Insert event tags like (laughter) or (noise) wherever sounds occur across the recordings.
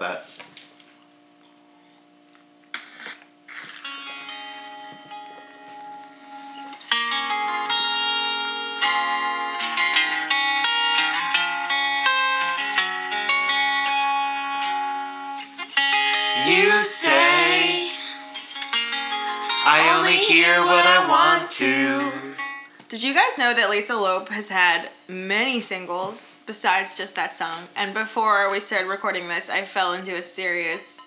that. Did you guys know that Lisa Loeb has had many singles besides just that song? And before we started recording this, I fell into a serious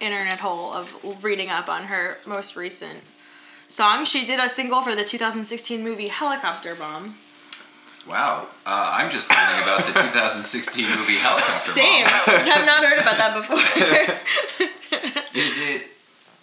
internet hole of reading up on her most recent song. She did a single for the 2016 movie Helicopter Mom. Wow, uh, I'm just learning about the 2016 movie Helicopter Same. Bomb. (laughs) I've not heard about that before. Is it?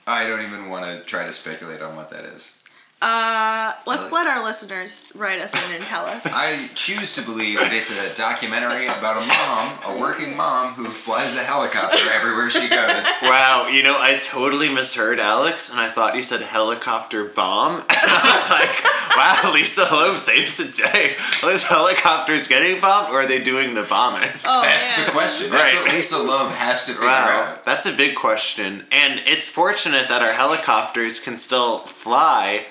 I don't even want to try to speculate on what that is. Uh, let's let our listeners write us in and tell us. I choose to believe that it's a documentary about a mom, a working mom who flies a helicopter everywhere she goes. (laughs) Wow, you know, I totally misheard Alex, and I thought you said helicopter bomb. And (laughs) I was like, wow, Lisa Loeb saves the day. Are those helicopters getting bombed, or are they doing the bombing? Oh, That's man. the question. That's Right. what Lisa Loeb has to figure Wow, out. that's a big question. And it's fortunate that our helicopters can still fly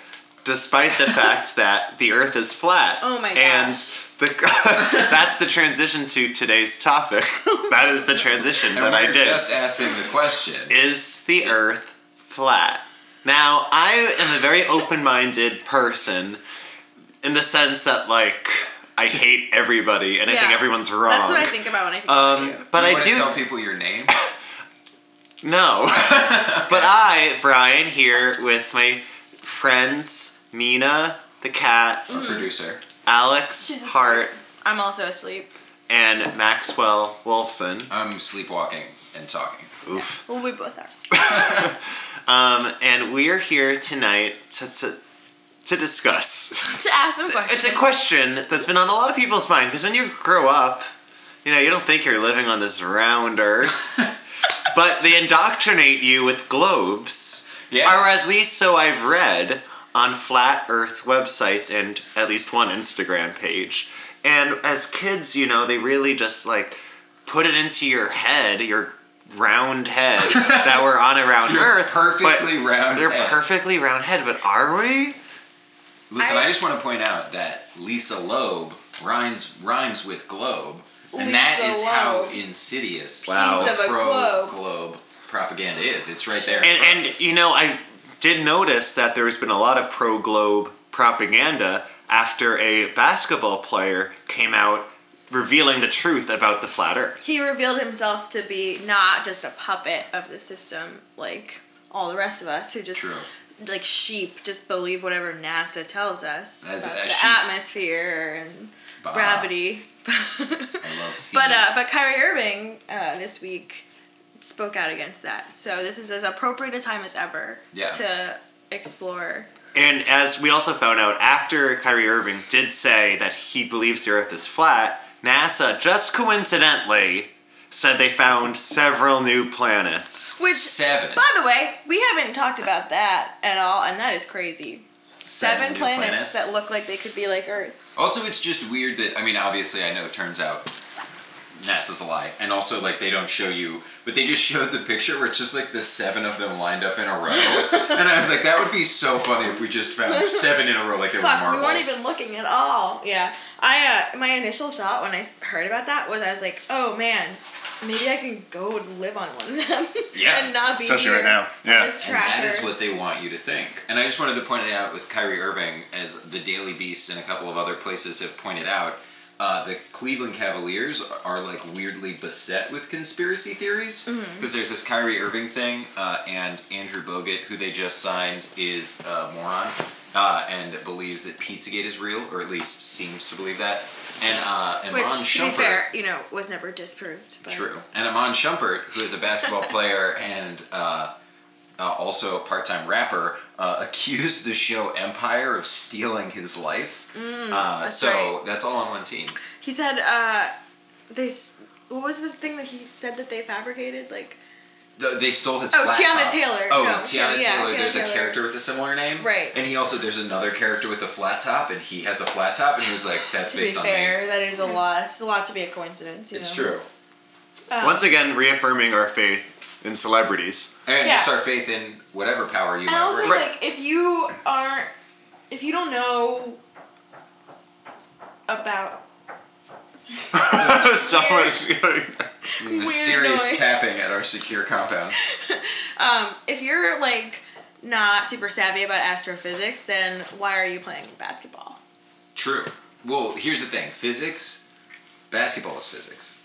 despite the fact (laughs) that the earth is flat. Oh my And the, (laughs) that's the transition to today's topic. (laughs) That is the transition And that we're I did. just asking the question. Is the earth flat? Now, I am a very open minded person in the sense that, like, I hate everybody and I think everyone's wrong. That's what I think about when I think Um, about you. but do you I want do. to tell people your name? No. but I, Brian, here with my friends Mina, the cat, Our producer. Alex She's asleep. Hart, I'm also asleep. and Maxwell Wolfson. I'm sleepwalking and talking. Oof. Well, we both are. (laughs) Um, and we are here tonight to, to, to discuss. To ask some questions. (laughs) It's a question that's been on a lot of people's mind because when you grow up, you know, you don't think you're living on this round earth. (laughs) but they indoctrinate you with globes. Yeah. Or at least so I've read on flat earth websites and at least one Instagram page. And as kids, you know, they really just like put it into your head, your round head, (laughs) that we're on a round Your earth. perfectly round They're head. perfectly round head, but are we? Listen, I, I- just want to point out that Lisa Loeb rhymes rhymes with globe, and that Lisa is how insidious Wow. Piece of a pro globe. globe propaganda is. It's right there. And, and you know, I did notice that there's been a lot of pro globe propaganda after a basketball player came out revealing the truth about the flat earth. He revealed himself to be not just a puppet of the system, like all the rest of us who just True. like sheep just believe whatever NASA tells us As about a the sheep. atmosphere and Bah. gravity. I love (laughs) but uh, but Kyrie Irving uh, this week spoke out against that. So this is as appropriate a time as ever Yeah. to explore. And as we also found out after Kyrie Irving did say that he believes the earth is flat, NASA just coincidentally said they found several new planets. Which, seven. by the way, we haven't talked about that at all, and that is crazy. Seven, Seven planets, planets. that look like they could be like Earth. Also, it's just weird that I mean, obviously, I know it turns out NASA's a lie, and also like they don't show you, but they just showed the picture where it's just like the seven of them lined up in a row, (laughs) and I was like, that would be so funny if we just found seven in a row like they were Fuck, marbles. we weren't even looking at all. Yeah, I uh, my initial thought when I heard about that was I was like, oh man, maybe I can go and live on one of them. (laughs) Yeah, and not be especially here right now. Yeah. And that is what they want you to think. And I just wanted to point it out with Kyrie Irving, as the Daily Beast and a couple of other places have pointed out. Uh, the Cleveland Cavaliers are like weirdly beset with conspiracy theories Mm-hmm. because there's this Kyrie Irving thing, uh, and Andrew Bogut, who they just signed, is a moron uh, and believes that Pizzagate is real, or at least seems to believe that. And uh, and Which, Iman to be Shumpert, fair, you know, was never disproved. But True. And Iman Shumpert, who is a basketball (laughs) player and uh, uh, also a part-time rapper, uh, (laughs) accused the show Empire of stealing his life. uh, Mm, that's so right. that's all on one team. He said, uh, they. What was the thing that he said that they fabricated? Like, The- They stole his Oh, flat Teyana top. Taylor. Oh, No, Teyana Teyana- yeah, Taylor. Teyana there's a Taylor. character with a similar name. Right. And he also there's another character with a flat top, and he has a flat top, and he was like, "That's to be based on fair, me." that is a lot. It's a lot to be a coincidence. You It's know? true. Um, Once again, reaffirming our faith in celebrities. And Yeah. just our faith in whatever power you And might also. Right. like, if you aren't, if you don't know about (laughs) so much. (laughs) Mysterious noise. tapping at our secure compound. (laughs) Um, if you're like not super savvy about astrophysics, then why are you playing basketball? True. Well, here's the thing physics, basketball is physics.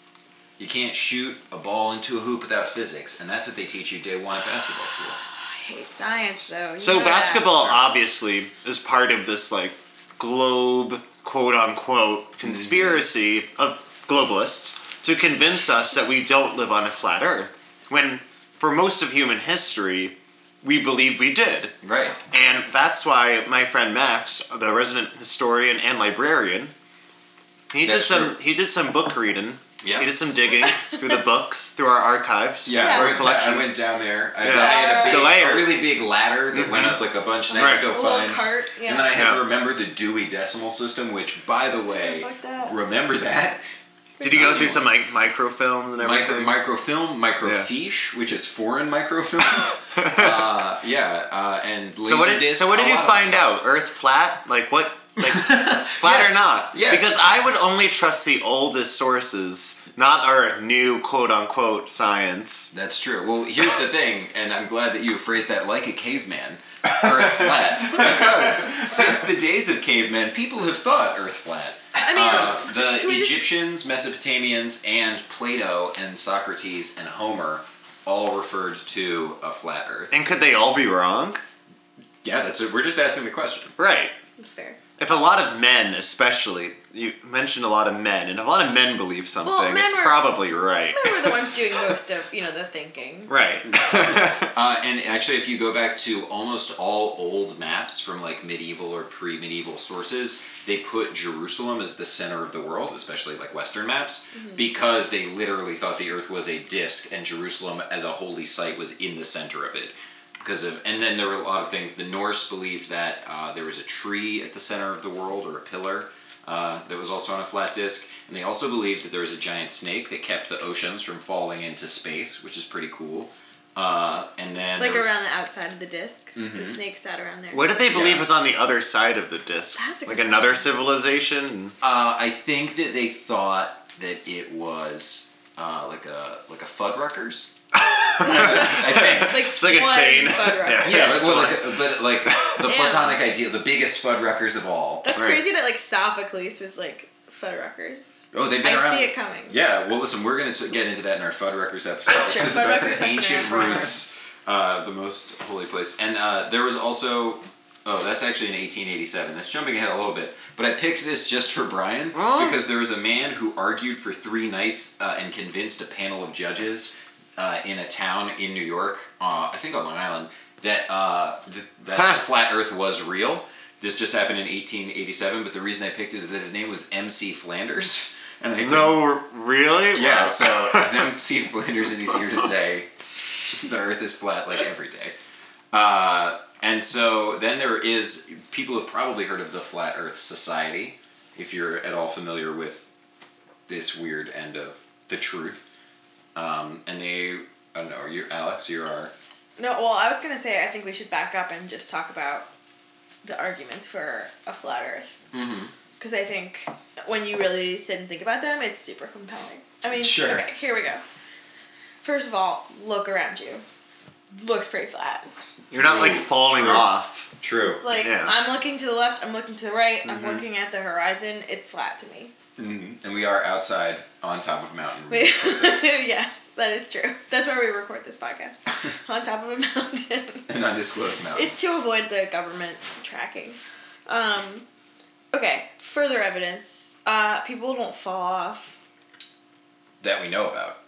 You can't shoot a ball into a hoop without physics, and that's what they teach you day one at (sighs) basketball school. I hate science though. You So know that. basketball obviously is part of this like globe quote unquote mm-hmm. conspiracy of globalists to convince us that we don't live on a flat earth when for most of human history we believed we did. Right. And that's why my friend Max, the resident historian and librarian, he That's did some true. he did some book reading. Yeah. He did some digging through the books, through our archives. Yeah, Yeah. I our went- collection. I went down there. I, Yeah. I had a, big, The layer. a really big ladder that went up like a bunch, and I had to Right. go A little find. cart, yeah. And then I had Yeah. to remember the Dewey Decimal System, which, by the way, that. remember that Did you go through some like microfilms and micro, everything? microfilm, microfiche, which is foreign microfilm. (laughs) uh, yeah, uh, and So what did Laserdisc, so what did you find out? Earth flat? Like what? Like (laughs) flat Yes, or not? yes. Because I would only trust the oldest sources, not our new quote unquote science. That's true. Well, here's the thing, and I'm glad that you phrased that like a caveman. Earth (laughs) flat. Because since the days of cavemen, people have thought Earth flat. I mean, Uh, the can we just- Egyptians, Mesopotamians, and Plato and Socrates and Homer all referred to a flat Earth. And could they all be wrong? Yeah, that's it. We're just asking the question. Right. That's fair. If a lot of men, especially, you mentioned a lot of men, and if a lot of men believe something, men it's were- probably right. Men were the ones doing (laughs) most of you know the thinking. Right. (laughs) (laughs) Uh, and actually, if you go back to almost all old maps from like medieval or pre-medieval sources, they put Jerusalem as the center of the world, especially like Western maps, because they literally thought the Earth was a disk and Jerusalem as a holy site was in the center of it. Because of, and then there were a lot of things. The Norse believed that uh, there was a tree at the center of the world or a pillar uh, that was also on a flat disk, and they also believed that there was a giant snake that kept the oceans from falling into space, which is pretty cool. Uh, and then Like was- around the outside of the disk, the snake sat around there. What did they believe Yeah. was on the other side of the disc? That's a like good another civilization? Uh, I think that they thought that it was uh, like a like a Fuddruckers. I think. (laughs) Like, It's like a chain. (laughs) Yeah. Yeah, but, well, like, but like the Damn. platonic ideal, the biggest Fuddruckers of all. That's Right. crazy that like Sophocles was like Fuddruckers. Oh, they've been I around. I see it coming. Yeah, well, listen, we're going to get into that in our Fuddruckers episode, That's which true. is about the ancient roots, uh, the most holy place. And uh, there was also, oh, that's actually in 1887. That's jumping ahead a little bit. But I picked this just for Brian Oh. because there was a man who argued for three nights uh, and convinced a panel of judges uh, in a town in New York, uh, I think on Long Island, that uh, th- that the flat Earth was real. This just happened in 1887, but the reason I picked it is that his name was M.C. Flanders. (laughs) And I No, really? yeah, Wow. so (laughs) it's MC Flanders, and he's here to say (laughs) the Earth is flat like every day. Uh, and so then there is people have probably heard of the Flat Earth Society, if you're at all familiar with this weird end of the truth. Um, and they, I don't know, you Alex, you're our No, well, I was gonna say I think we should back up and just talk about the arguments for a flat Earth. Mhm. Because I think when you really sit and think about them, it's super compelling. I mean, Sure. okay, here we go. First of all, look around you. Looks pretty flat. You're not like falling True. off. true. Like Yeah. I'm looking to the left, I'm looking to the right, I'm Mm-hmm. looking at the horizon. It's flat to me. Mhm. And we are outside on top of a mountain. We- (laughs) yes, that is true. That's where we record this podcast (laughs) on top of a mountain. (laughs) An undisclosed mountain. It's to avoid the government tracking. Um, okay, further evidence. Uh, people don't fall off. that we know about.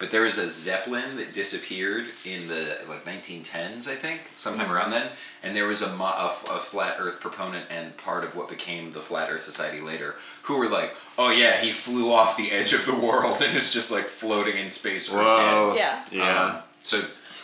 But there was a Zeppelin that disappeared in the like 1910s, I think, sometime Mm-hmm. around then. And there was a, mo- a, a flat Earth proponent and part of what became the Flat Earth Society later, who were like, "Oh yeah, he flew off the edge of the world and is just like floating in space or Whoa. dead." Yeah. Yeah. Um, so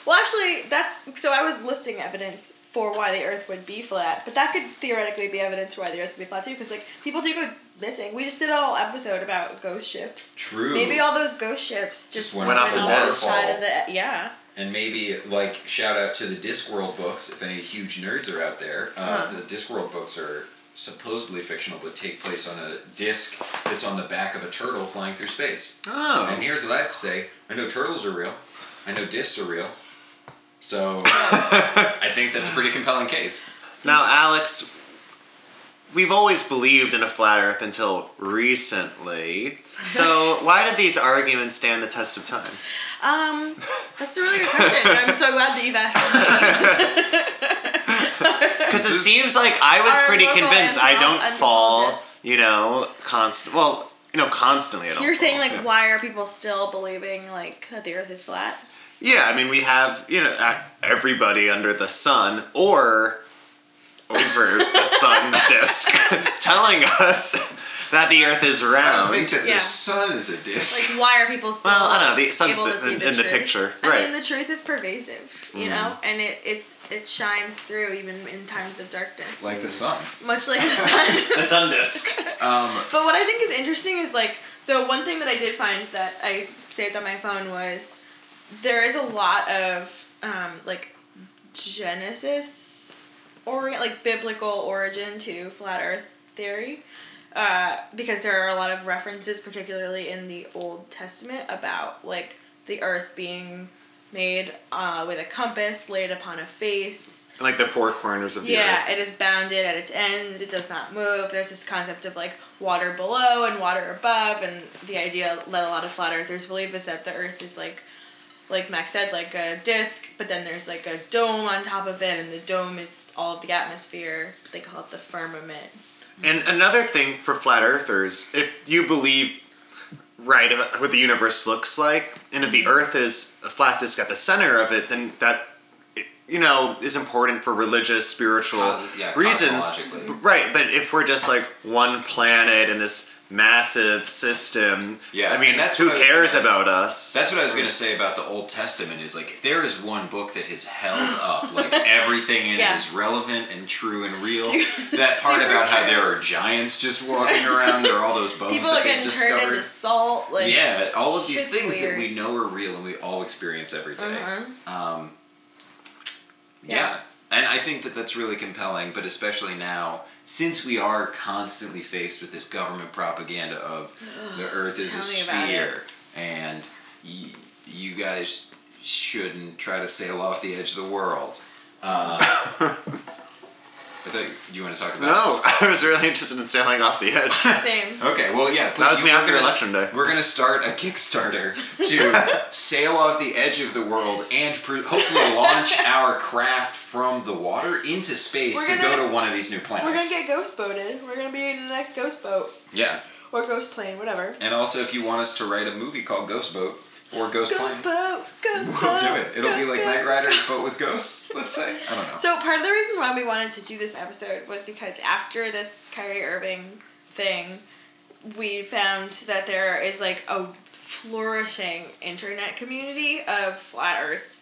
Well, actually, that's so. I was listing evidence for why the Earth would be flat, but that could theoretically be evidence for why the Earth would be flat too. Because like people do go missing. We just did a whole episode about ghost ships. True. Maybe all those ghost ships just, Just went off the on side of the yeah. And maybe like shout out to the Discworld books if any huge nerds are out there. Uh, Huh. The Discworld books are supposedly fictional, but take place on a disc that's on the back of a turtle flying through space. Oh. And here's what I have to say: I know turtles are real. I know discs are real. So I think that's a pretty compelling case. (laughs) Now, Alex, we've always believed in a flat Earth until recently. So (laughs) why did these arguments stand the test of time? Um, that's a really good question. I'm so glad that you've asked me. (laughs) Because it seems like I was Our pretty convinced I don't fall, you know, constant. Well, you know, constantly. I don't You're saying like yeah. why are people still believing like that the Earth is flat? Yeah, I mean, we have you know everybody under the sun or over the sun (laughs) disk (laughs) telling us that the Earth is round. don't think that Yeah. the sun is a disc. Like why are people still well, I don't know. The sun's able to the, see in, the in the truth? picture, I right? mean, the truth is pervasive, you know, and it it's it shines through even in times of darkness, like the sun. much like the (laughs) sun. the sun disk. Um, But what I think is interesting is like so one thing that I did find that I saved on my phone was there is a lot of um, like Genesis or like biblical origin to flat Earth theory. Uh, because there are a lot of references, particularly in the Old Testament, about like the Earth being made uh, with a compass laid upon a face, like the four corners of the yeah, earth. it is bounded at its ends. It does not move. There's this concept of like water below and water above, and the idea that a lot of flat earthers believe is that the Earth is like, like Max said, like a disc, but then there's like a dome on top of it, and the dome is all of the atmosphere. They call it the firmament. And another thing for flat earthers, if you believe right about what the universe looks like, and if Mm-hmm. the Earth is a flat disk at the center of it, then that you know is important for religious, spiritual Cos- yeah, reasons. Right, but if we're just like one planet in this massive system, Yeah, I mean, and that's who what I was cares gonna- about us? That's what I was gonna say about the Old Testament. Is like if there is one book that has held up, (laughs) like everything in Yeah. it is relevant and true and real. Su- that part super about how there are giants just walking around, there are all those bones People that are they getting turned into salt. Like yeah, all of these things weird. that we know are real and we all experience every day. Uh-huh. Um, yeah. Yeah. and I think that that's really compelling, but especially now, since we are constantly faced with this government propaganda of the Earth is a Tell me sphere, and y- you guys shouldn't try to sail off the edge of the world. Uh, (laughs) I thought you want to talk about. no, (laughs) I was really interested in sailing off the edge. (laughs) Same. Okay, well, yeah. That was me we're after gonna- election day. We're gonna start a Kickstarter to (laughs) sail off the edge of the world and pr- hopefully launch our craft from the water into space We're to gonna- go to one of these new planets. We're gonna get ghost boated. We're gonna be in the next ghost boat yeah, or ghost plane, whatever. and also if you want us to write a movie called Ghost Boat or Ghost, Ghost Plane, boat, ghost we'll boat. do it. It'll be like ghost. Knight Rider but with ghosts. Let's say I don't know. So part of the reason why we wanted to do this episode was because after this Kyrie Irving thing, we found that there is like a flourishing internet community of flat Earth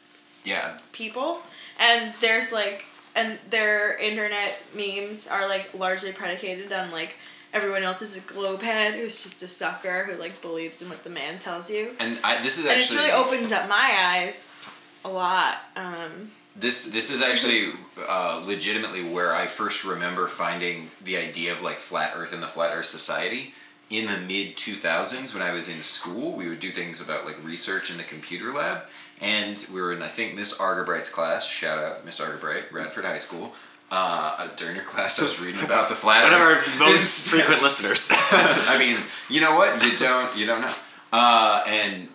yeah, people, and there's like, and their internet memes are like largely predicated on like everyone else is a globe head who's just a sucker who like believes in what the man tells you, and I, this is actually. and it's really opened up my eyes a lot. Um, This this is actually uh, legitimately where I first remember finding the idea of like flat Earth and the Flat Earth Society in the mid two thousands when I was in school. We would do things about like research in the computer lab, and we were in I think Miss Argerbright's class. Shout out Miss Argerbright, Radford High School. Uh, during your class, I was reading about the flat (laughs) One of our most (laughs) frequent listeners. (laughs) I mean, you know what? You don't you don't know. Uh, and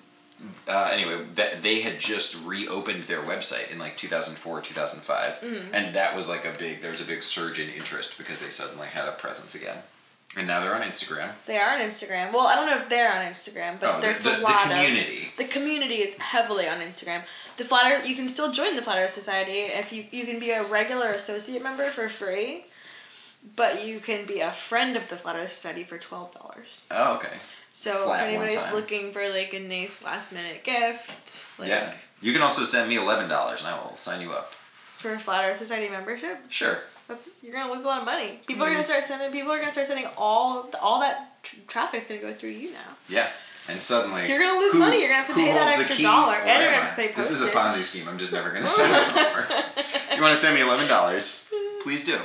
uh, anyway, that they had just reopened their website in like 2004, 2005, and that was like a big. There was a big surge in interest because they suddenly had a presence again, and now they're on Instagram. They are on Instagram. Well, I don't know if they're on Instagram, but Oh, there's the- a lot the community. of the community is heavily on Instagram. The Flat Earth, you can still join the Flat Earth Society if you you can be a regular associate member for free, but you can be a friend of the Flat Earth Society for twelve dollars. Oh, okay. So Flat if anybody's looking for like a nice last minute gift, like yeah. You can also send me eleven dollars, and I will sign you up. for a Flat Earth Society membership. Sure. That's you're gonna lose a lot of money. People are hmm. gonna start sending. People are gonna start sending all all that tr- traffic's gonna go through you now. Yeah. And suddenly You're gonna lose who- money, you're gonna have to pay that extra dollar, and you're gonna have to I? pay This is a. Ponzi scheme. I'm just never gonna (laughs) send it over. if you want to send me eleven dollars, (laughs) please do.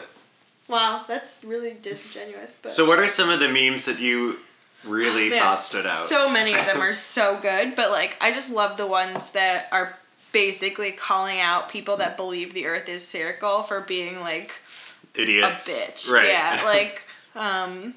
Wow, that's really disingenuous. But So, what are some of the memes that you really Man, thought stood out? So many of them are (laughs) so good, but like I just love the ones that are basically calling out people that believe the Earth is spherical for being like a Idiots. bitch. Right. Yeah, (laughs) like um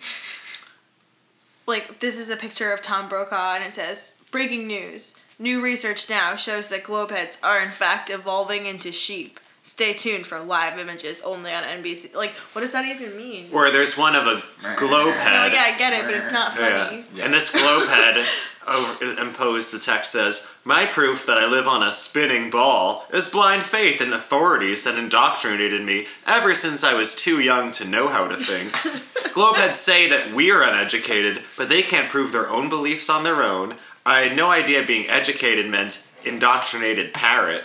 like this is a picture of Tom Brokaw and it says breaking news. New research now shows that globeheads are in fact evolving into sheep. Stay tuned for live images only on NBC. Like, what does that even mean? Or there's one of a globe head. no, head. yeah, I get it, but it's not funny. Yeah. And this globe (laughs) head over, imposed the text says, My proof that I live on a spinning ball is blind faith in authorities that indoctrinated me ever since I was too young to know how to think. (laughs) Globeheads say that we're uneducated, but they can't prove their own beliefs on their own. I had no idea being educated meant indoctrinated parrot.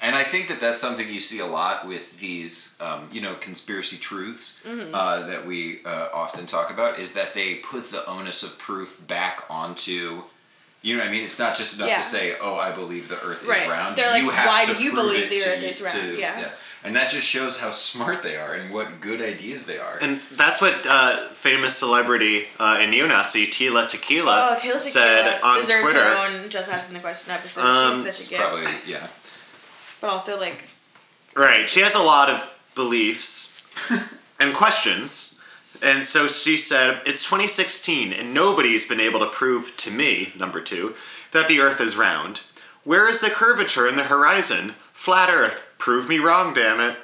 And I think that that's something you see a lot with these, um, you know, conspiracy truths uh, that we uh, often talk about. Is that they put the onus of proof back onto, you know what I mean? It's not just enough Yeah. to say, "Oh, I believe the Earth Right. is round." They're like, you have "Why to do you prove believe it the to- Earth is round?" to- Yeah. And that just shows how smart they are and what good ideas they are. And that's what uh, famous celebrity uh, and neo-Nazi Tila Tequila, Oh, Taylor said on deserves Twitter. her own Just Asking the Question episode. Um, She's such it's a gift. probably yeah. But also, like, Right. She has a lot of beliefs (laughs) and questions. And so she said, It's 2016, and nobody's been able to prove to me, number two, that the Earth is round. Where is the curvature in the horizon? Flat Earth. Prove me wrong, damn it.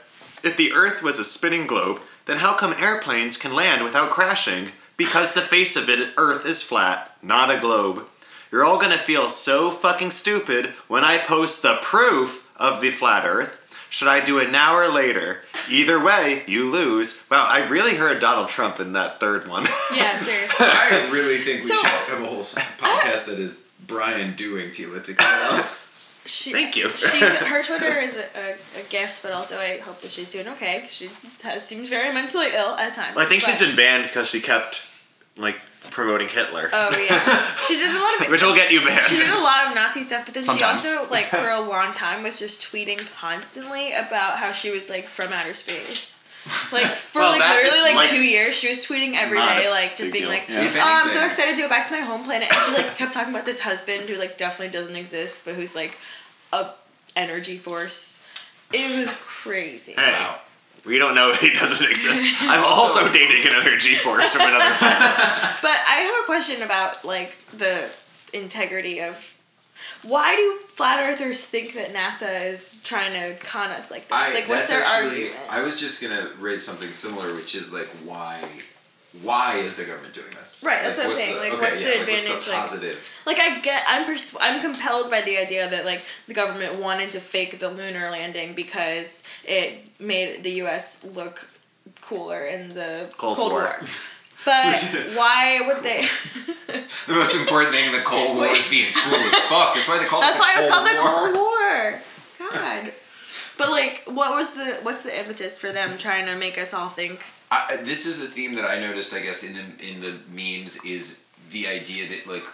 If the Earth was a spinning globe, then how come airplanes can land without crashing? Because the face of it, Earth is flat, not a globe. You're all gonna feel so fucking stupid when I post the proof of the flat Earth. Should I do it now or later? Either way, you lose. Wow, I really heard Donald Trump in that third one. yeah, seriously. (laughs) I really think we So- should have a whole podcast that is Brian doing Tila Tequila. She, Thank you. she's (laughs) her Twitter is a, a, a gift, but also I hope that she's doing okay. She has seemed very mentally ill at times. I think she's been banned because she kept like promoting Hitler, Oh yeah, (laughs) she did a lot of it. which will get you banned. She did a lot of Nazi stuff, but then Sometimes. she also, like, for a (laughs) long time was just tweeting constantly about how she was like from outer space. Like (laughs) for Well, like that literally like, like, two years, she was tweeting every not day, a like just being deal. like, Yeah. "Oh, I'm so excited to go back to my home planet." And she like kept talking about this husband who like definitely doesn't exist, but who's like a energy force. It was crazy. Hey, Wow. We don't know (laughs) if he doesn't exist. (laughs) I'm also, Also- dating another G-force from another (laughs) planet. But I have a question about like the integrity of why do flat earthers think that NASA is trying to con us like this? I, like what's their actually, argument? I was just gonna raise something similar, which is like why, why is the government doing this? Right, that's what I'm saying, The, like, okay, what's the yeah, like, advantage, What's the like- positive? like I get I'm pers- I'm compelled by the idea that like the government wanted to fake the lunar landing because it made the US look cooler in the Cold Cold, War. War. (laughs) But why would they (laughs) the most important thing in the Cold War is being cool as fuck. That's why they call That's it the why it was Cold called the Cold War. God. But like, what was the what's the impetus for them trying to make us all think? I, this is a theme that I noticed, I guess, in the in the memes is the idea that like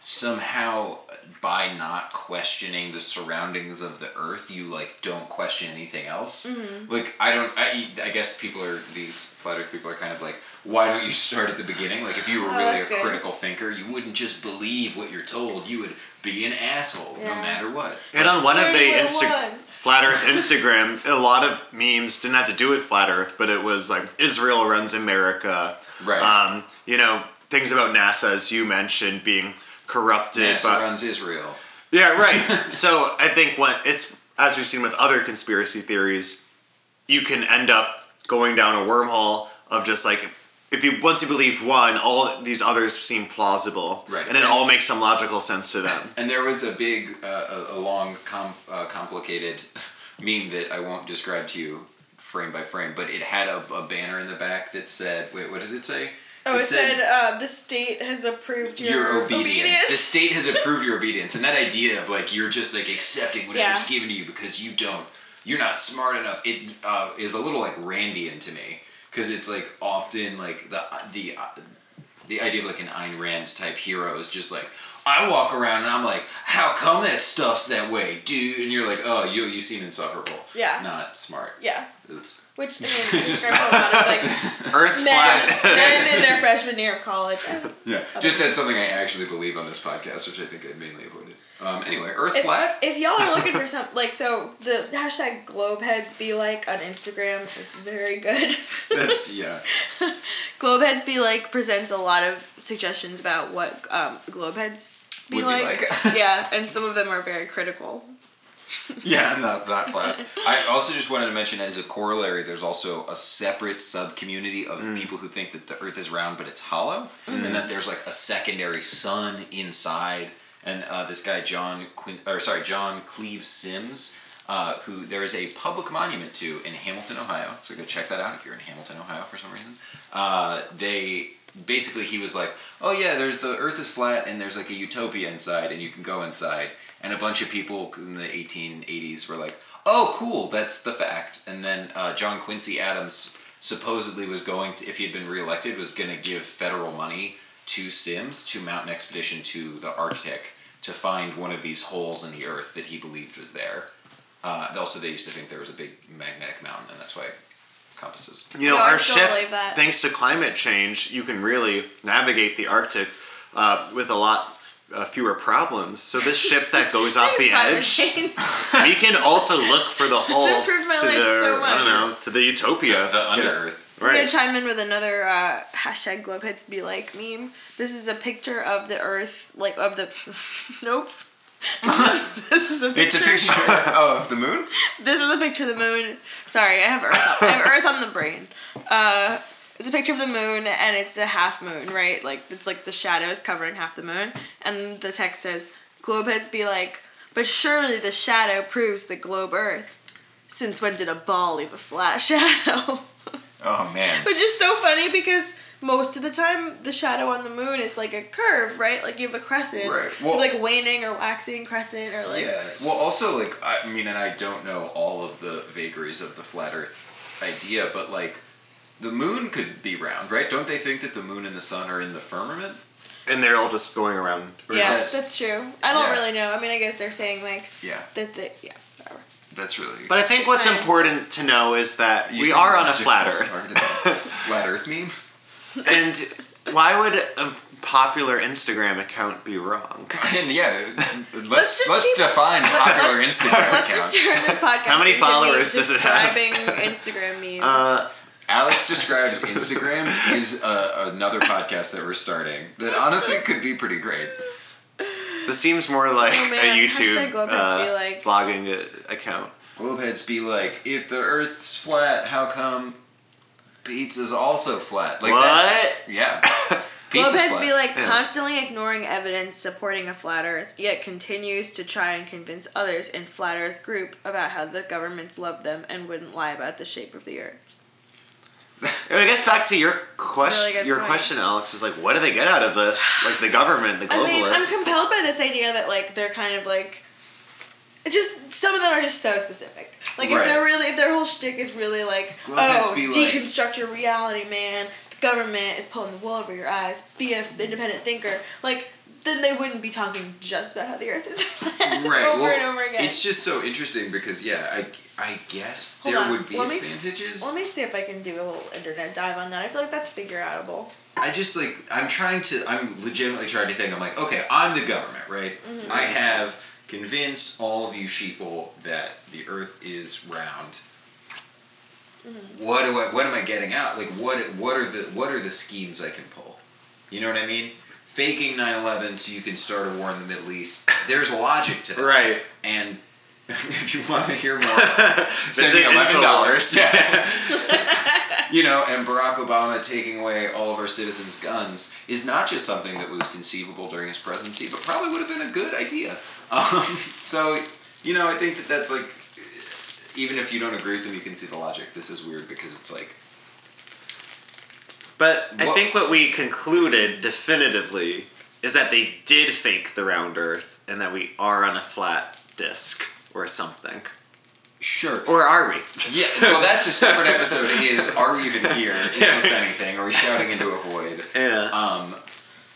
somehow by not questioning the surroundings of the Earth, you like don't question anything else. Mm-hmm. Like I don't. I, I guess people are these flat Earth people are kind of like, why don't you start at the beginning? Like if you were Oh, really a good. critical thinker, you wouldn't just believe what you're told. You would be an asshole no matter what. And on one of the Very Insta- well Flat Earth Instagram, a lot of memes didn't have to do with Flat Earth, but it was like Israel runs America. Right. Um, you know, things about NASA, as you mentioned, being corrupted. NASA runs Israel. Yeah, right. (laughs) so I think when it's as we've seen with other conspiracy theories, you can end up going down a wormhole of just like if you once you believe one, all these others seem plausible, Right. And it all makes some logical sense to them. (laughs) And there was a big, uh, a, a long, com- uh, complicated (laughs) meme that I won't describe to you frame by frame, but it had a, a banner in the back that said, wait, what did it say? Oh, it, said, uh, the state has approved your, your obedience. obedience. The state has (laughs) approved your obedience, and that idea of like you're just like accepting whatever's Yeah. given to you because you don't you're not smart enough. It uh, is a little like Randian to me because it's like often like the the the idea of like an Ayn Rand type hero is just like I walk around and I'm like, how come that stuff's that way, dude? And you're like, oh, you you seem insufferable. Yeah. Not smart. Yeah. Oops. Which I (laughs) mean, lot like (laughs) Earth men, flat. men in their freshman year of college. (laughs) Yeah. Just said something I actually believe on this podcast, which I think I mainly avoided. Um, anyway, Earth If, flat. if y'all are looking for (laughs) some, like, so the hashtag Globeheads be like on Instagram is very good. That's (laughs) yeah. Globeheads be like presents a lot of suggestions about what um, Globeheads be Would be like. like. (laughs) yeah, and some of them are very critical. Yeah, not not flat. I also just wanted to mention as a corollary, there's also a separate sub community of people who think that the Earth is round but it's hollow, and that there's like a secondary sun inside. And uh, this guy John Quin- or sorry John Cleves Symmes, uh, who there is a public monument to in Hamilton, Ohio. So go check that out if you're in Hamilton, Ohio, for some reason. Uh, they basically he was like, oh yeah, there's the Earth is flat and there's like a utopia inside, and you can go inside. And a bunch of people in the 1880s were like, oh cool, that's the fact. And then uh, John Quincy Adams supposedly was going to, if he had been reelected, was going to give federal money to Symmes to mount an expedition to the Arctic to find one of these holes in the earth that he believed was there. Uh, also, they used to think there was a big magnetic mountain, and that's why compasses. You know, No, our ship, thanks to climate change, you can really navigate the Arctic uh, with a lot uh, fewer problems. So this ship that goes off the edge, we can also look for the hole to the so I don't know to the utopia. The, the under I'm gonna chime in with another uh, hashtag Globeheads be like meme. This is a picture of the Earth, like of the. (laughs) nope. (laughs) this is a picture. It's a picture (laughs) of the moon. This is a picture of the moon. Sorry, I have Earth. On, I have Earth on the brain. Uh, it's a picture of the moon, and it's a half moon, right? Like it's like the shadows covering half the moon, and the text says, "Globeheads be like, but surely the shadow proves the globe Earth. Since when did a ball leave a flat shadow?" Oh man. Which is so funny because most of the time the shadow on the moon is like a curve, right? Like you have a crescent, Right. You have, Well- like waning or waxing crescent, or like Yeah. Well, also like I mean, and I don't know all of the vagaries of the flat Earth idea, but like the moon could be round, right? Don't they think that the moon and the sun are in the firmament? And they're all just going around. Yes, yeah, that's true. I don't Yeah. really know. I mean, I guess they're saying like Yeah, that. The, yeah, whatever. That's really. But I think what's Science important to know is that You we are on a flat Earth. part of that. flat Earth meme. and why would a popular Instagram account be wrong? And yeah, (laughs) let's just let's, keep- define popular let's- Instagram (laughs) Let's account. just turn this (laughs) podcast. How many into followers does it have? Describing Instagram memes. Uh, Alex describes Instagram is uh, another podcast that we're starting that honestly could be pretty great. This seems more like Oh, a YouTube uh, be like- vlogging uh, account. Globeheads be like, if the Earth's flat, how come pizza's also flat? Like What? That's, yeah. (laughs) Pizza's Globeheads flat. be like Yeah. constantly ignoring evidence supporting a flat Earth, yet continues to try and convince others in flat Earth group about how the governments love them and wouldn't lie about the shape of the Earth. (laughs) I guess back to your question. really your point. question, Alex, is like, what do they get out of this? Like the government, the globalists. I mean, I'm compelled by this idea that like they're kind of like, just some of them are just so specific. Like Right. if they're really if their whole shtick is really like, oh, be like- deconstruct your reality, man. The government is pulling the wool over your eyes. Be an independent thinker. Like then they wouldn't be talking just about how the Earth is flat (laughs) right. over well, and over again. It's just so interesting because yeah, I I guess Hold there on. would be Let me advantages. Let me see if I can do a little internet dive on that. I feel like that's figure outable. I just like I'm trying to I'm legitimately trying to think. I'm like, okay, I'm the government, right? Mm-hmm. I have convinced all of you sheeple that the Earth is round. Mm-hmm. What do I? What am I getting out? Like, what? What are the? What are the schemes I can pull? You know what I mean? Faking 9/11 so you can start a war in the Middle East. There's logic to that. right. And (laughs) if you want to hear more, (laughs) send me eleven dollars. Infowars. (laughs) you know, and Barack Obama taking away all of our citizens' guns is not just something that was conceivable during his presidency, but probably would have been a good idea. Um, so, you know, I think that that's like, even if you don't agree with them, you can see the logic. This is weird because it's like, But I think what we concluded definitively is that they did fake the round Earth and that we are on a flat disc or something. Sure. Or are we? Yeah, well, that's a separate (laughs) episode. Is are we even here? Is this anything? Are we shouting into a void? Yeah. Um,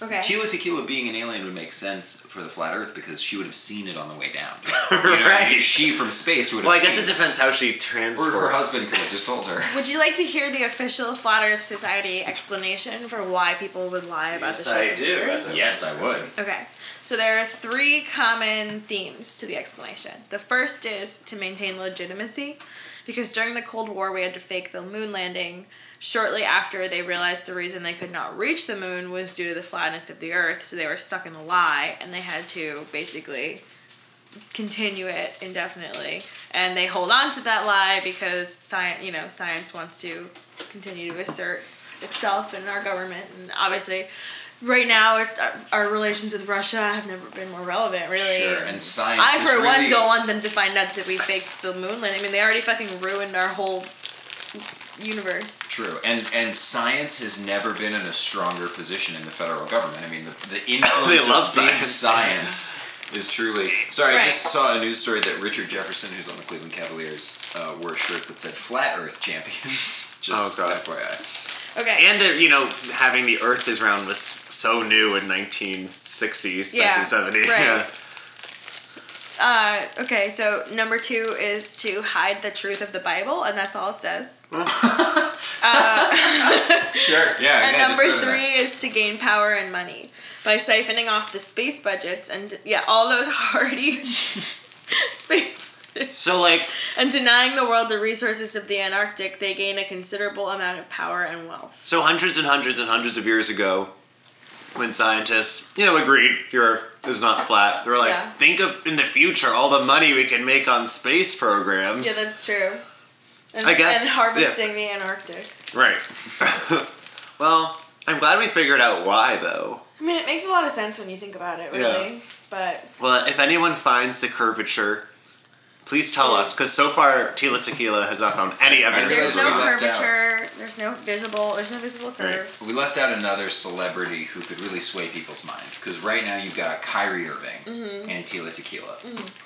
Okay. Tila Tequila being an alien would make sense for the flat Earth because she would have seen it on the way down. (laughs) You know, what I mean? Right. She from space would have. well, I guess seen it depends how she transports. Or her husband could have just told her. Would you like to hear the official Flat Earth Society explanation for why people would lie about Yes, the shape I of do, Earth? Yes, I would. Okay. So there are three common themes to the explanation. The first is to maintain legitimacy, because during the Cold War we had to fake the moon landing. Shortly after, they realized the reason they could not reach the moon was due to the flatness of the Earth, so they were stuck in a lie, and they had to basically continue it indefinitely. And they hold on to that lie because science, you know, science wants to continue to assert itself and our government, and obviously right now our, uh, our relations with Russia have never been more relevant, really. Sure, and science. I, for one, really- don't want them to find out that we faked the moon landing. I mean, they already fucking ruined our whole universe. True, and and science has never been in a stronger position in the federal government. I mean, the, the (laughs) influence They love of big science. science is truly. Sorry, I just saw a news story that Richard Jefferson, who's on the Cleveland Cavaliers, uh, wore a shirt that said "Flat Earth Champions." (laughs) Just Oh, God. FYI. Okay. And the, you know, having the Earth is round was so new in 1960s, Yeah, 1970. right. (laughs) Yeah. Uh, okay, so number two is to hide the truth of the Bible, and that's all it says. (laughs) Uh, (laughs) sure. Yeah. And yeah, number go to that. three is to gain power and money by siphoning off the space budgets and yeah, all those (laughs) hardy space budgets. So like, And denying the world the resources of the Antarctic, they gain a considerable amount of power and wealth. so hundreds and hundreds and hundreds of years ago, when scientists, you know, agreed your Earth is not flat, they were like, Yeah. think of in the future all the money we can make on space programs. Yeah, that's true. And, I guess, and harvesting the Antarctic. right. (laughs) well, I'm glad we figured out why, though. I mean, it makes a lot of sense when you think about it, really. But Well, if anyone finds the curvature, please tell us, because so far Tila Tequila has not found any evidence. there's There's no we out. curvature. There's no visible. There's no visible curve. We left out another celebrity who could really sway people's minds because right now you've got Kyrie Irving Mm-hmm. and Tila Tequila,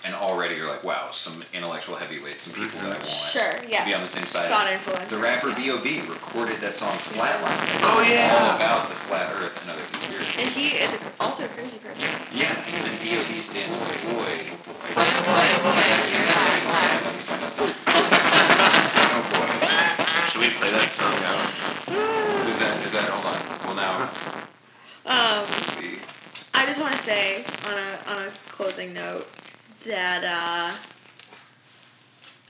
and already you're like, wow, some intellectual heavyweights, some people that I want Sure, yeah. to be on the same side. Thought as. influencers, The rapper yeah. B.O.B. recorded that song Flatline. Oh, yeah. all about the flat Earth and other conspiracies. And he is also a crazy person. Yeah, and B.O.B. stands for boy. Oh boy. Should we play that song out? Is that, is that, hold on. Well now, Um, I just want to say on a on a closing note that uh,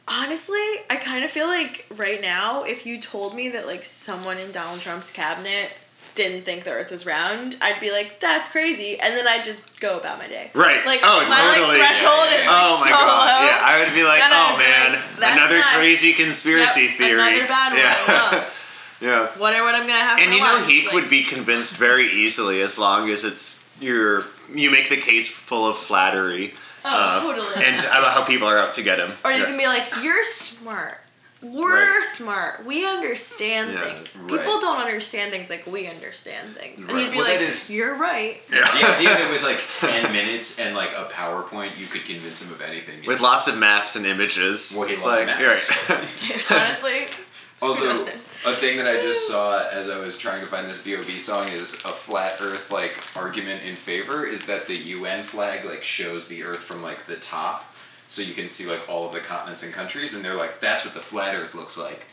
honestly, I kind of feel like right now, if you told me that like someone in Donald Trump's cabinet didn't think the Earth was round, I'd be like, "That's crazy," and then I'd just go about my day. Right. Like Oh, my totally. like threshold is like, Oh my so god. low. Yeah, I would be like, oh man, like, another nuts." crazy conspiracy Yep, theory. Another bad one. Yeah. (laughs) Yeah. Wonder what I'm gonna have. And you know, lunch. he like- would be convinced very easily as long as it's your you make the case full of flattery. Oh, uh, totally. And about how people are out to get him. Or you Yeah. can be like, "You're smart. We're Right. smart. We understand Yeah, things. right. People don't understand things like we understand things." And Right. you'd be well, like, is, "You're right." the idea that with like 10 minutes and like a PowerPoint, you could convince him of anything. With lots of maps and images. Well, he it's loves like, maps. you're right. (laughs) (laughs) Honestly, Also, a thing that I just saw as I was trying to find this B.O.B. song is a flat Earth like argument in favor is that the UN flag like shows the Earth from like the top, so you can see like all of the continents and countries, and they're like, that's what the flat Earth looks like.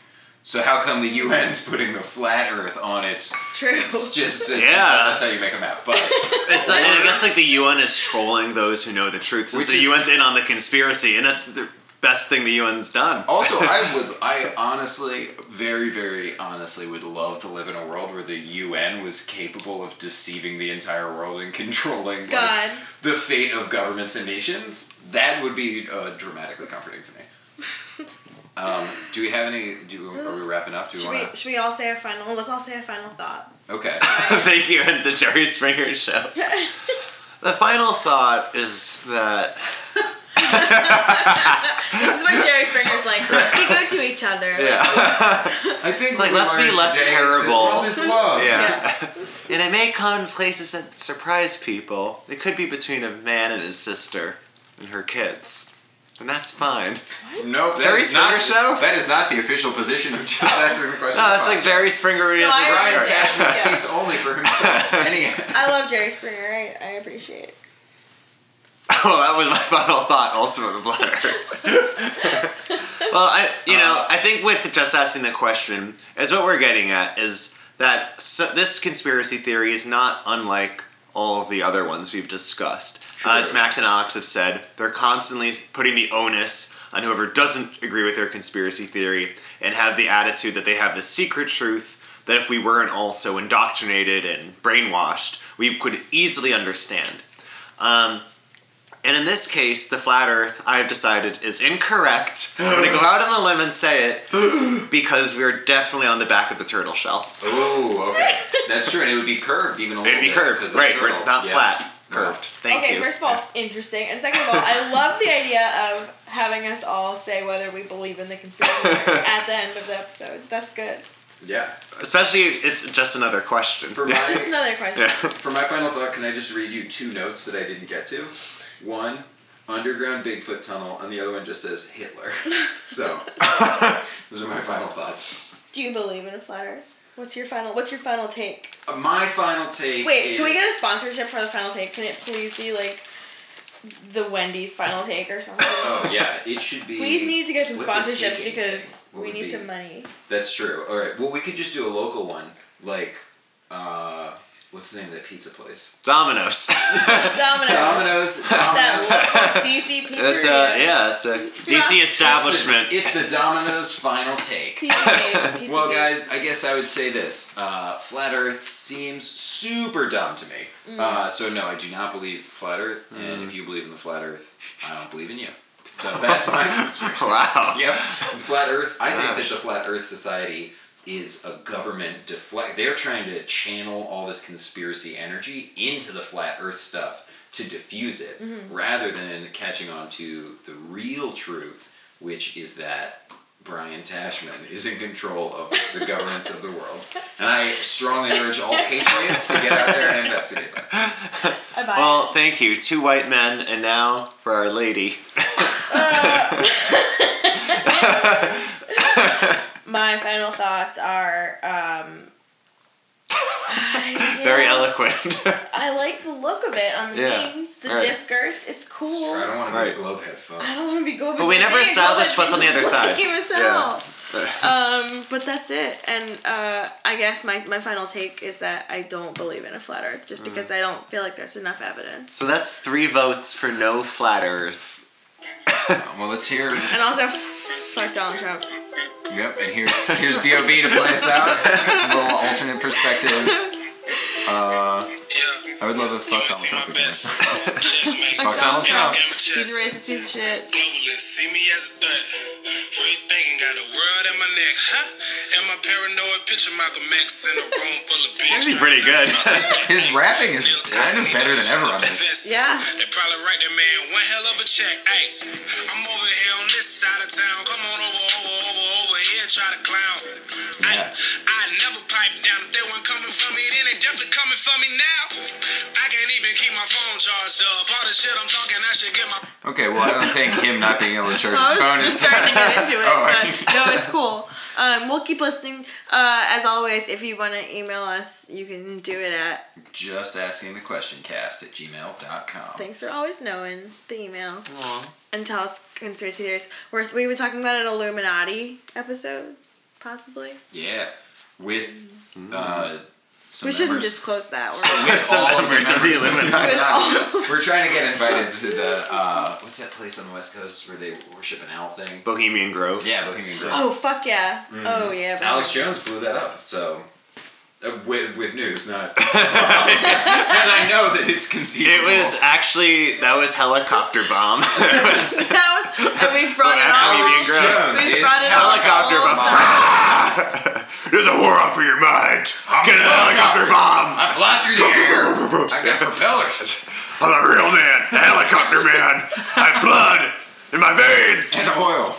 So how come the UN's (laughs) putting the flat Earth on its? true. It's just (laughs) a, Yeah. That's how you make a map. But (laughs) It's like, I guess like the UN is trolling those who know the truth. Since Which the is- UN's in on the conspiracy, and that's the best thing the UN's done. Also, I would, I honestly, very, very honestly, would love to live in a world where the UN was capable of deceiving the entire world and (laughs) controlling like, God. the fate of governments and nations. That would be uh, dramatically comforting to me. (laughs) Um, do we have any? Do are we wrapping up? Do we Should want we, should we all say a final? Let's all say a final thought. Okay. (laughs) Thank you, and the Jerry Springer show. the final thought is that This is what Jerry Springer's like. We go to each other. yeah, I think It's like, let's be less terrible. World is love. yeah, and it may come in places that surprise people. It could be between a man and his sister and her kids. and that's fine. Nope, that Jerry is not, Springer show? That is not the official position of just (laughs) asking the question. No, that's like Jerry Springer. No, I Brian Yeah. Attachment Yeah. speaks only for himself. (laughs) Any I love Jerry Springer. I, I appreciate it. (laughs) Oh, that was my final thought. Also, of the bladder. well, I, you know, Uh, I think with just asking the question is what we're getting at is that so, this conspiracy theory is not unlike all of the other ones we've discussed. True. As Max and Alex have said, they're constantly putting the onus on whoever doesn't agree with their conspiracy theory and have the attitude that they have the secret truth that if we weren't also indoctrinated and brainwashed, we could easily understand. Um, and in this case, the flat Earth, I've decided, is incorrect. I'm gonna go out on a limb and say it (gasps) because we're definitely on the back of the turtle shell. Oh, okay. (laughs) That's true, and it would be curved even a little It'd be bit, curved, 'cause the right? We're turtle- not yeah. flat, curved. Thank you. okay, you. first of all, interesting. And second of all, I love the idea of having us all say whether we believe in the conspiracy theory at the end of the episode. That's good. Yeah. Especially, it's just another question. For It's just another question. (laughs) yeah. for my final thought, can I just read you two notes that I didn't get to? One, underground Bigfoot tunnel, and the other one just says Hitler. (laughs) so those are my final thoughts. Do you believe in a flat Earth? What's your final? What's your final take? Uh, my final take. Wait, is, can we get a sponsorship for the final take? Can it please be like the Wendy's final take or something? Oh yeah, it should be. we need to get some sponsorships because we need be- some money. That's true. All right. Well, we could just do a local one, like, uh, what's the name of that pizza place? Dominoes. (laughs) Domino's. Domino's. Domino's. (laughs) DC pizzeria. That's a yeah, it's a DC establishment. It's the, it's the Domino's final take. Pizza Gate, Pizza (laughs) Well, guys, I guess I would say this: uh, flat Earth seems super dumb to me. Mm. Uh, so no, I do not believe flat Earth. And Mm. if you believe in the flat Earth, I don't believe in you. So that's my conspiracy. Wow. Yep. Flat Earth. I think that the Flat Earth Society is a government deflect. They're trying to channel all this conspiracy energy into the flat Earth stuff to diffuse it, Mm-hmm. rather than catching on to the real truth, which is that Brian Tashman is in control of the governments of the world. (laughs) And I strongly urge all patriots to get out there and investigate that. Well, thank you. Two white men, and now for Our Lady. it. (laughs) (laughs) My final thoughts are. Um, (laughs) I- Very yeah, eloquent. (laughs) I like the look of it on the Yeah. wings, the Right. disc Earth. It's cool. I don't want to Right. be a globehead phone. I don't want to be going. But we never established what's on the other (laughs) side. Yeah. Yeah. Um, but that's it. And uh, I guess my, my final take is that I don't believe in a flat Earth, Mm. just because I don't feel like there's enough evidence. so that's three votes for no flat Earth. Well, let's hear. And also, fuck Donald Trump. Yep, and here's here's Bob to play us out. A little alternate perspective. Uh, Yeah. I would love a fuck Donald see Trump my again. best. Checkmate. (laughs) Fuck Donald Trump. He's a racist piece of shit. Globalist, see me as a threat. Free thinking, got the world in my neck, huh? And my paranoid picture Malcolm X in a room full of bitches. Actually pretty good. (laughs) His rapping is kind of better than ever on this. Yeah. They probably write that man one hell of a check. Hey, I'm over here on this side of town. Come on over, over, over, over here, try to clown. Yeah. I never pipe down. If they weren't coming for me, then they definitely coming for me now. I can't even keep my phone charged up. All the shit I'm talking, I should get my. Okay, well, I don't think him not being able to charge (laughs) his phone was is. just starting to get into (laughs) it, Oh, but no, it's (laughs) cool. Um, we'll keep listening. Uh, as always, if you want to email us, you can do it at Just asking the question cast at gmail.com. thanks for always knowing the email Aww. and tell us conspiracy theories. We're, we were talking about an Illuminati episode, possibly. Yeah, with uh, some we shouldn't members. disclose that. We're, with all the members of the members of the Illuminati. Illuminati. We're trying to get invited to the uh, what's that place on the west coast where they worship an owl thing? Bohemian Grove. Yeah, Bohemian Grove. oh fuck yeah! Oh yeah. but- Alex Jones blew that up. So. Uh, with, with news, not. (laughs) and I know that it's conceived. It was actually that was Helicopter Mom. was (laughs) (laughs) that was, and we've brought it Well, all. Bohemian Jones We've brought it all. helicopter all bomb. (laughs) There's a war up for your mind. Get a Helicopter Mom. I fly through the air. (laughs) I got propellers I'm a real man, a helicopter man. I have blood in my veins. and oil.